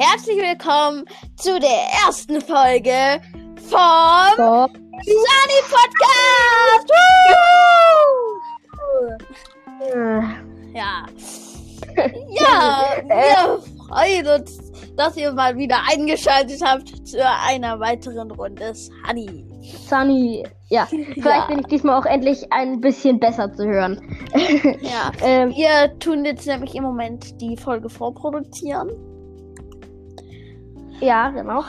herzlich willkommen zu der ersten Folge vom. Sunny Podcast. Woo! Ja. Ja, wir freuen uns, dass ihr mal wieder eingeschaltet habt zu einer weiteren Runde Sunny. Sunny, ja. Vielleicht Ja. bin ich diesmal auch endlich ein bisschen besser zu hören. Ja. ähm, Wir tun jetzt nämlich im Moment die Folge vorproduzieren. Ja, genau.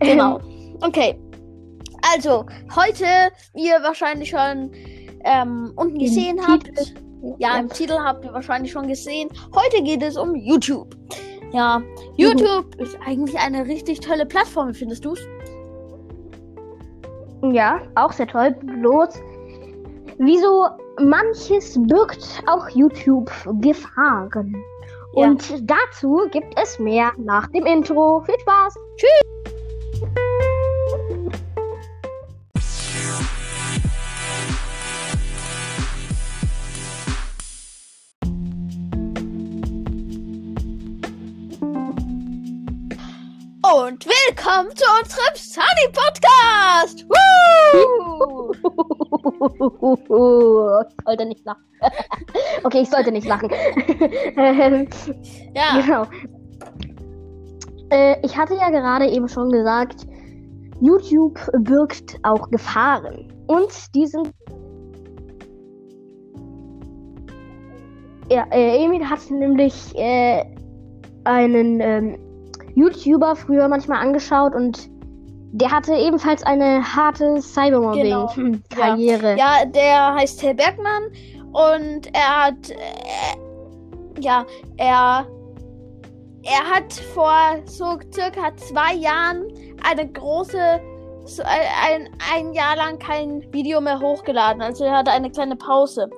Genau. Okay. Also, heute, wie ihr wahrscheinlich schon ähm, unten Den gesehen habt, Titel. ja, im Titel habt ihr wahrscheinlich schon gesehen, heute geht es um YouTube. Ja, YouTube ist eigentlich eine richtig tolle Plattform, findest du's? Ja, auch sehr toll. Bloß, wieso manches birgt auch YouTube Gefahren. Und dazu gibt es mehr nach dem Intro. Viel Spaß! Und willkommen zu unserem Sunny Podcast! Woo! ich sollte nicht lachen. okay, ich sollte nicht lachen. Ähm, Ja, Genau. Äh, ich hatte ja gerade eben schon gesagt, YouTube birgt auch Gefahren. Und die sind. Ja, äh, Emil hat nämlich äh, einen ähm, YouTuber früher manchmal angeschaut und der hatte ebenfalls eine harte Genau. Cybermobbing-Karriere. ja, der heißt Till Bergmann und er hat, äh, ja, er, er hat vor so circa zwei Jahren eine große, so ein, ein Jahr lang kein Video mehr hochgeladen. Also er hatte eine kleine Pause.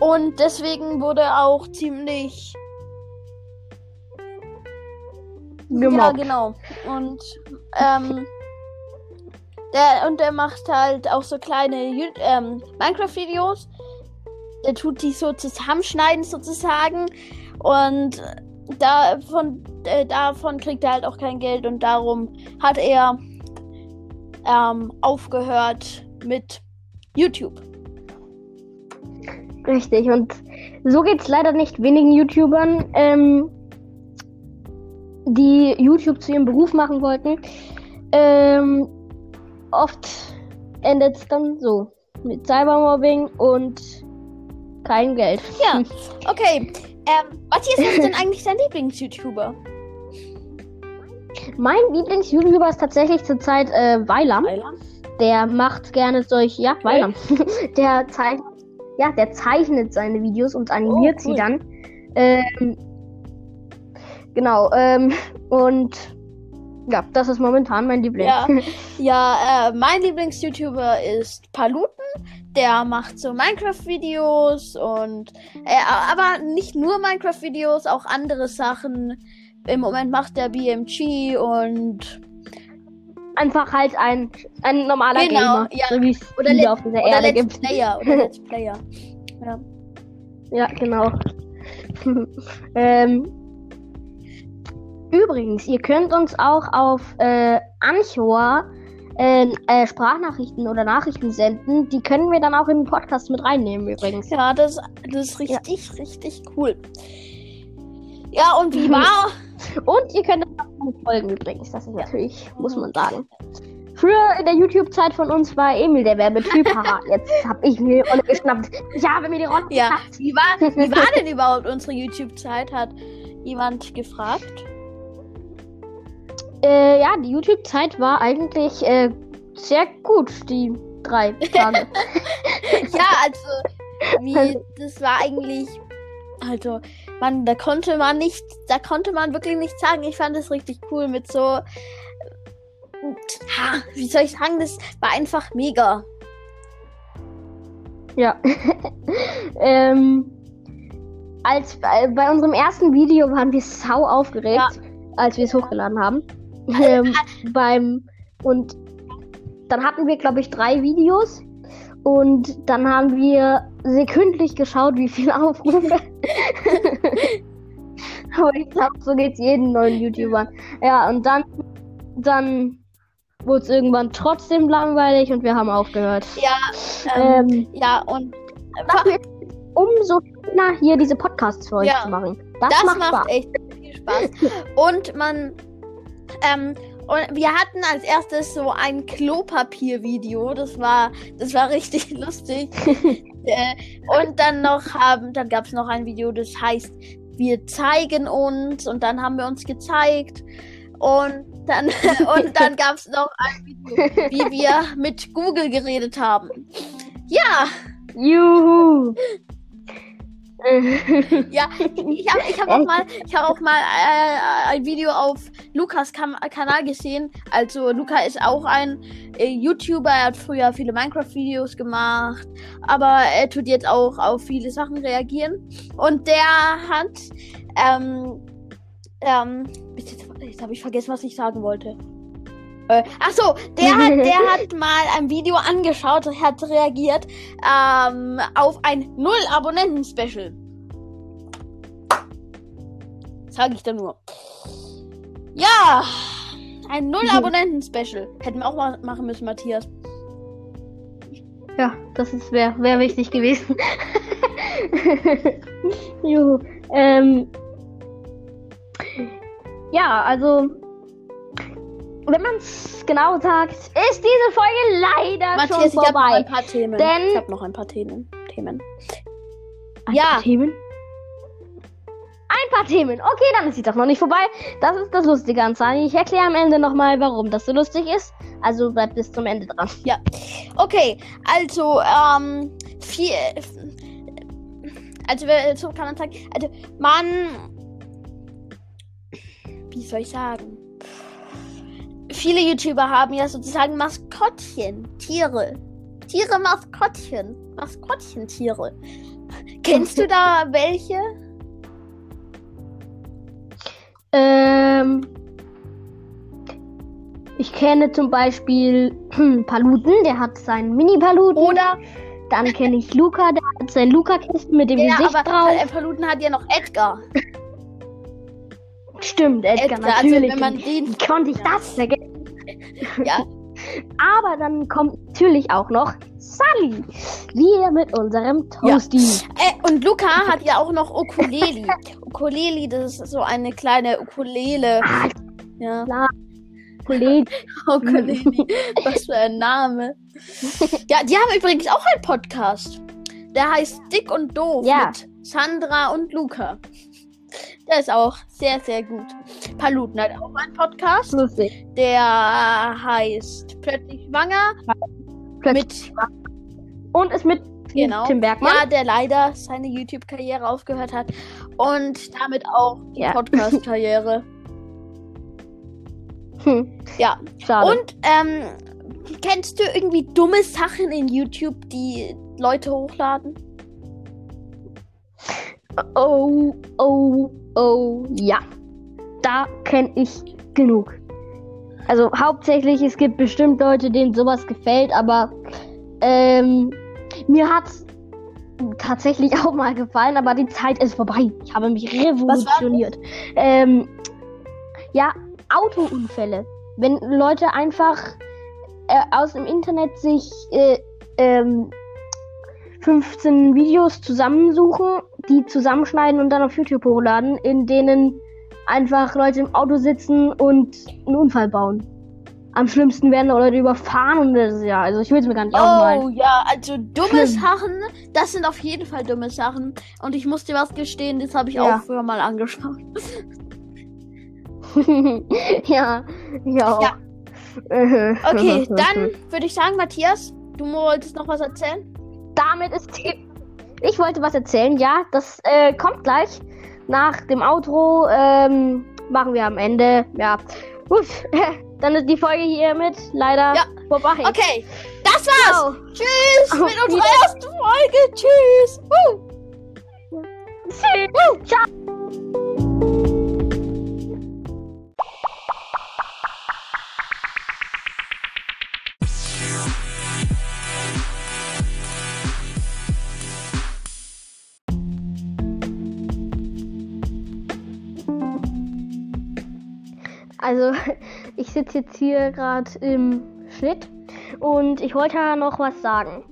Und deswegen wurde auch ziemlich Ja, Gemobbt. genau. Und ähm, der und der macht halt auch so kleine ähm, Minecraft-Videos. Der tut die so zusammenschneiden sozusagen und davon äh, davon kriegt er halt auch kein Geld und darum hat er ähm, aufgehört mit YouTube. Richtig, und so geht's leider nicht wenigen YouTubern, ähm, die YouTube zu ihrem Beruf machen wollten. Ähm, oft endet es dann so mit Cybermobbing und kein Geld. Ja, okay. Ähm, Matthias, was ist denn eigentlich dein Lieblings-YouTuber? Mein Lieblings-YouTuber ist tatsächlich zurzeit äh, Weilam. Der macht gerne solche, ja, Weilam. der zeichnet, ja, der zeichnet seine Videos und animiert Oh, sie cool. dann. Ähm, genau, ähm, und ja, das ist momentan mein Liebling. Ja. Ja, äh, mein Lieblings-YouTuber ist Paluten. Der macht so Minecraft-Videos und äh, aber nicht nur Minecraft-Videos, auch andere Sachen. Im Moment macht der BMG und Einfach halt ein, ein normaler Genau, Gamer, ja. so wie es Oder Let- auf dieser Erde Let's gibt. Player oder Let's Player. Ja. Ja, genau. ähm, übrigens, ihr könnt uns auch auf äh, Anchor äh, äh, Sprachnachrichten oder Nachrichten senden. Die können wir dann auch in den Podcast mit reinnehmen übrigens. Ja, das, das ist richtig, richtig cool. Ja, und wie war Und ihr könnt auch folgen übrigens. Das ist natürlich, muss man sagen. Früher in der YouTube-Zeit von uns war Emil der Werbetyp. Haha, jetzt hab ich mir die Rolle geschnappt. Ich habe mir die Rolle Ja, geschnappt. wie war, wie war denn überhaupt unsere YouTube-Zeit? Hat jemand gefragt? Äh, ja, die YouTube-Zeit war eigentlich äh, sehr gut, die drei Tage. Ja, also, wie, das war eigentlich, also, man, da konnte man nicht, da konnte man wirklich nichts sagen. Ich fand es richtig cool mit so, ha, wie soll ich sagen, das war einfach mega. ja. ähm, als äh, bei unserem ersten Video waren wir sau aufgeregt, Ja. als wir es hochgeladen haben. Ähm, beim und dann hatten wir, glaube ich, drei Videos und dann haben wir sekündlich geschaut, wie viele Aufrufe Aber ich glaube, so geht's jedem neuen YouTuber. Ja, und dann, dann wurde es irgendwann trotzdem langweilig und wir haben aufgehört. Ja, ähm, Ähm, ja, und umso schöner hier diese Podcasts für euch Ja. zu machen. Das, das macht, macht Spaß. echt viel Spaß. Und man, ähm, und wir hatten als erstes so ein Klopapier-Video. Das war, das war richtig lustig. äh, und dann noch haben, dann gab es noch ein Video, das heißt, wir zeigen uns. Und dann haben wir uns gezeigt. Und dann, und dann gab es noch ein Video, wie wir mit Google geredet haben. Ja, Juhu! Ja, ich habe ich hab auch mal, ich hab auch mal äh, ein Video auf Lukas Kam Kanal gesehen. Also Luca ist auch ein äh, YouTuber, er hat früher viele Minecraft-Videos gemacht, aber er tut jetzt auch auf viele Sachen reagieren. Und der hat, ähm, ähm, jetzt, jetzt habe ich vergessen, was ich sagen wollte. Äh, ach so, der hat, der hat mal ein Video angeschaut und hat reagiert ähm, auf ein Null-Abonnenten-Special. Sag ich da nur. Ja, ein Null-Abonnenten-Special. Hätten wir auch mal machen müssen, Matthias. Ja, das ist wäre wär wichtig gewesen. Juhu. Ähm, ja, also wenn man es genau sagt, ist diese Folge leider Matthias, schon ich habe noch vorbei. ein paar Themen. Denn- ich habe noch ein paar Themen. Themen. Ein Ja. paar Themen. Ein paar Themen. Okay, dann ist sie doch noch nicht vorbei. Das ist das Lustige an Sunny. Ich erkläre am Ende nochmal, warum das so lustig ist. Also bleibt bis zum Ende dran. Okay, also, ähm, vier. Also, so kann man sagen, also, man. Wie soll ich sagen? Viele YouTuber haben ja sozusagen Maskottchen, Tiere. Tiere, Maskottchen. Maskottchentiere. Kennst du da welche? Ähm, ich kenne zum Beispiel Paluten, der hat seinen Mini-Paluten. Oder. Dann kenne ich Luca, der hat sein Luca-Kisten mit dem Ja, Gesicht aber drauf. Paluten hat ja noch Edgar. Stimmt, Edgar, Edgar, also natürlich. wenn man den. Wie konnte ich das vergessen? Ja. Aber dann kommt natürlich auch noch Sully. Wir mit unserem Toasty. Äh, und Luca hat ja auch noch Ukulele. Ukulele, das ist so eine kleine Ukulele. Ah, Ja, Kollege. Ukulele. Was für ein Name. Ja, die haben übrigens auch einen Podcast. Der heißt Dick und Doof Ja. mit Sandra und Luca. Der ist auch sehr, sehr gut. Paluten hat auch einen Podcast. Lustig. Der heißt Plötzlich Schwanger Plötzlich. mit Und ist mit Genau. Tim Bergmann. Ja, der leider seine YouTube-Karriere aufgehört hat. Und damit auch die Ja. Podcast-Karriere. Hm, Ja. schade. Und ähm, kennst du irgendwie dumme Sachen in YouTube, die Leute hochladen? Oh, oh, oh, ja. Da kenne ich genug. Also hauptsächlich, es gibt bestimmt Leute, denen sowas gefällt, aber ähm, mir hat tatsächlich auch mal gefallen, aber die Zeit ist vorbei. Ich habe mich revolutioniert. Ähm, ja, Autounfälle. Wenn Leute einfach äh, aus dem Internet sich äh, ähm, 15 Videos zusammensuchen, die zusammenschneiden und dann auf YouTube hochladen, in denen einfach Leute im Auto sitzen und einen Unfall bauen. Am schlimmsten werden Leute überfahren und das, ja, also ich will es mir gar nicht aufmalen. Oh ja, also dumme Schlimm. Sachen, das sind auf jeden Fall dumme Sachen. Und ich muss dir was gestehen, das habe ich Ja. auch früher mal angeschaut. ja, ja. Ja. Okay, dann würde ich sagen, Matthias, du wolltest noch was erzählen? Damit ist die. Ich wollte was erzählen, ja. Das äh, kommt gleich. Nach dem Outro ähm, machen wir am Ende. Ja. Gut. Dann ist die Folge hiermit leider Ja. vorbei. Okay, das war's. Ciao. Tschüss Auf mit unserer ersten Folge. Tschüss. Woo. Tschüss. Ciao. Also, ich sitze jetzt hier gerade im Schnitt und ich wollte noch was sagen.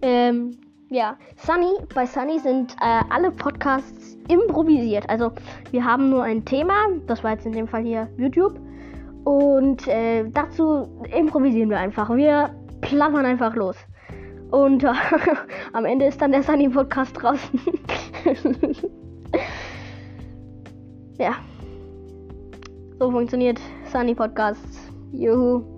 Ähm, ja, Sunny, bei Sunny sind äh, alle Podcasts improvisiert. Also, wir haben nur ein Thema, das war jetzt in dem Fall hier YouTube. Und äh, dazu improvisieren wir einfach. Wir plappern einfach los. Und äh, am Ende ist dann der Sunny Podcast draußen. ja. So funktioniert Sunny Podcast. Juhu.